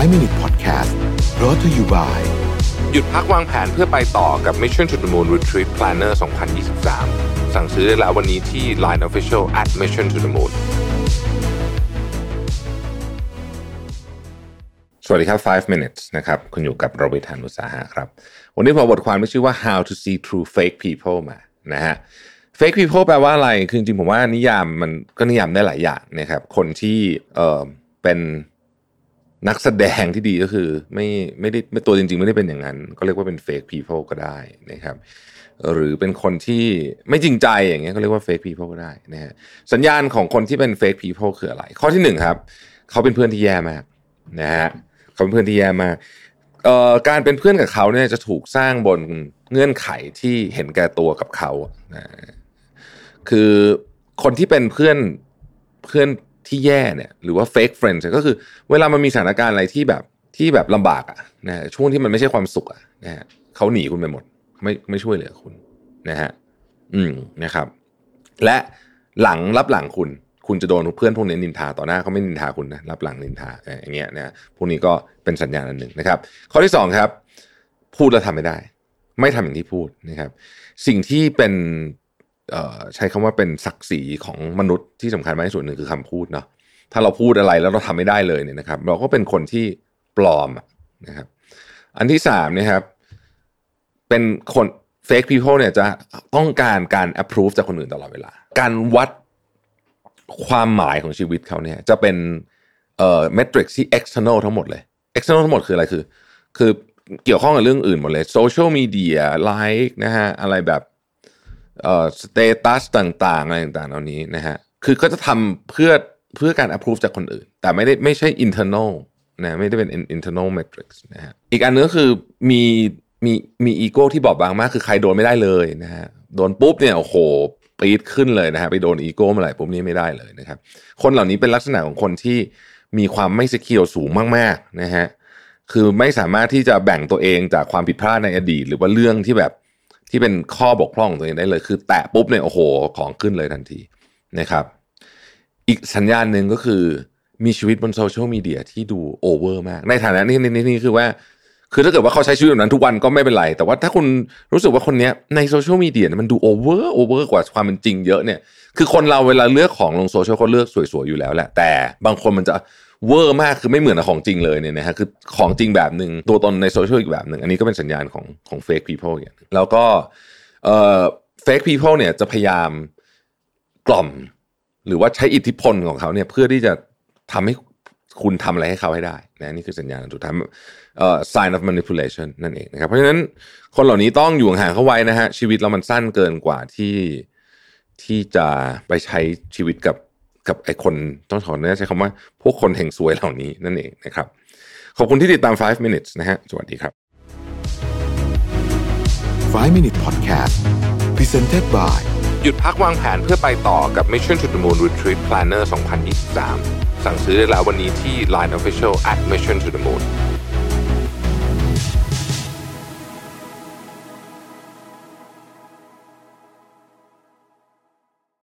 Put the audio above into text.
5 Minute Podcast brought to you by หยุดพักวางแผนเพื่อไปต่อกับ Mission to the Moon Retreat Planner 2023 สั่งซื้อได้แล้ววันนี้ที่ Line Official at Mission to the Moon สวัสดีครับ 5 minutes นะครับ คุณอยู่กับโรบิทานุสาหะครับ วันนี้ผมบทความที่ชื่อว่า how to see through fake people มานะฮะ fake people แปลว่าอะไร คือจริงๆผมว่านิยามมันก็นิยามได้หลายอย่างนะครับ คนที่เออเป็น นักแสดงที่ดีก็คือ ไม่ไม่ได้ไม่ตัวจริง ๆ ไม่ได้เป็นอย่างนั้น ก็เรียกว่าเป็น fake people ก็ได้นะครับ หรือเป็นคนที่ไม่จริงใจอย่างเงี้ยก็เรียกว่า fake people ก็ได้นะฮะสัญญาณของคนที่เป็น fake people คืออะไร ข้อที่หนึ่งครับ เขาเป็นเพื่อนที่แย่มากนะฮะเขาเป็นเพื่อนที่แย่มากเอ่อการเป็นเพื่อนกับเขาเนี่ยจะถูกสร้างบนเงื่อนไขที่เห็นแก่ตัวกับเขานะคือคนที่เป็นเพื่อนเพื่อน ที่แย่เนี่ยหรือว่า fake friends ก็คือเวลามันมีสถานการณ์อะไรที่แบบที่แบบลำบากอะนะฮะช่วงที่มันไม่ใช่ความสุขอะนะฮะเขาหนีคุณไปหมด ไม่ไม่ช่วยเหลือคุณนะฮะอืมนะครับ และหลังรับหลังคุณ คุณจะโดนเพื่อนพวกนี้นินทาต่อหน้าเขาไม่นินทาคุณนะรับหลังนินทาเอ่ออย่างเงี้ยนะพวกนี้ก็เป็นสัญญาณอันหนึ่งนะครับ ข้อที่สองครับ พูดแล้วทำไม่ได้ ไม่ทำอย่างที่พูดนะครับ สิ่งที่เป็น ใช้คำว่าเป็นศักดิ์ศรีของมนุษย์ที่สำคัญมากที่สุดหนึ่งคือคำพูดเนาะถ้าเราพูดอะไรแล้วเราทำไม่ได้เลยเนี่ยนะครับ เราก็เป็นคนที่ปลอมนะครับ อันที่สามนะครับ เป็นคน fake people เนี่ยจะต้องการการ approve จากคนอื่นตลอดเวลา การวัดความหมายของชีวิตเขาเนี่ย จะเป็นเอ่อ metric ที่ external ทั้งหมดเลย external ทั้งหมดคืออะไรคือ คือเกี่ยวข้องกับเรื่องอื่นหมดเลย social media like นะฮะอะไรแบบ เอ่อ status ต่างๆ อะไรต่างๆเหล่านี้นะฮะคือก็จะทำเพื่อเพื่อการ approve จากคนอื่น แต่ไม่ได้ไม่ใช่ internal นะไม่ได้เป็น internal metrics นะฮะอีกอันนึงก็คือมีมีมีอีโก้ที่บอบบางมากคือใครโดนไม่ได้เลยนะฮะโดนปุ๊บเนี่ยโอ้โหปรี๊ดขึ้นเลยนะฮะไปโดนอีโก้เมื่อไหร่ปุ๊บนี่ไม่ได้เลยนะครับ คนเหล่านี้เป็นลักษณะของคนที่มีความไม่ secure สูงมากๆนะฮะคือไม่สามารถที่จะแบ่งตัวเองจากความผิดพลาดในอดีต หรือว่าเรื่องที่แบบ ที่เป็นข้อบกพร่องของตัวเองได้เลย คือแตะปุ๊บเนี่ยโอ้โหของขึ้นเลยทันทีนะครับ อีกสัญญาณหนึ่งก็คือมีชีวิตบนโซเชียลมีเดียที่ดูโอเวอร์มาก ในฐานะนี้นี่นี่คือว่า คือถ้าเกิดว่าเขาใช้ชีวิตแบบนั้นทุกวันก็ไม่เป็นไร แต่ว่าถ้าคุณรู้สึกว่าคนนี้ในโซเชียลมีเดียมันดูโอเวอร์โอเวอร์กว่าความเป็นจริงเยอะเนี่ย คือคนเราเวลาเลือกของลงโซเชียลก็เลือกสวยๆอยู่แล้วแหละ แต่บางคนมันจะ เวอร์มากคือไม่เหมือนของจริงเลยเนี่ยนะฮะคือของจริงแบบหนึ่งตัวตนในโซเชียลอีกแบบหนึ่งอันนี้ก็เป็นสัญญาณของของ fake people อย่างหนึ่งแล้วก็เอ่อ fake people เนี่ยจะพยายามกล่อม หรือว่าใช้อิทธิพลของเขาเนี่ยเพื่อที่จะทำให้คุณทำอะไรให้เขาให้ได้นะนี่คือสัญญาณสุดท้ายเอ่อ sign of manipulation นั่นเองนะครับเพราะฉะนั้นคนเหล่านี้ต้องอยู่ห่างเขาไว้นะฮะชีวิตเรามันสั้นเกินกว่าที่ที่จะไปใช้ชีวิตกับ กับไอ้คนต้องขอใช้คำว่าพวกคนแห่งซวยเหล่านี้นั่นเองนะครับ ขอบคุณที่ติดตาม 5 minutes นะฮะ สวัสดีครับ 5 Minute Podcast Presented by หยุดพักวางแผนเพื่อไปต่อกับ Mission to the Moon Retreat Planner 2023 สั่งซื้อได้แล้ววันนี้ที่ Line Official at Mission to the Moon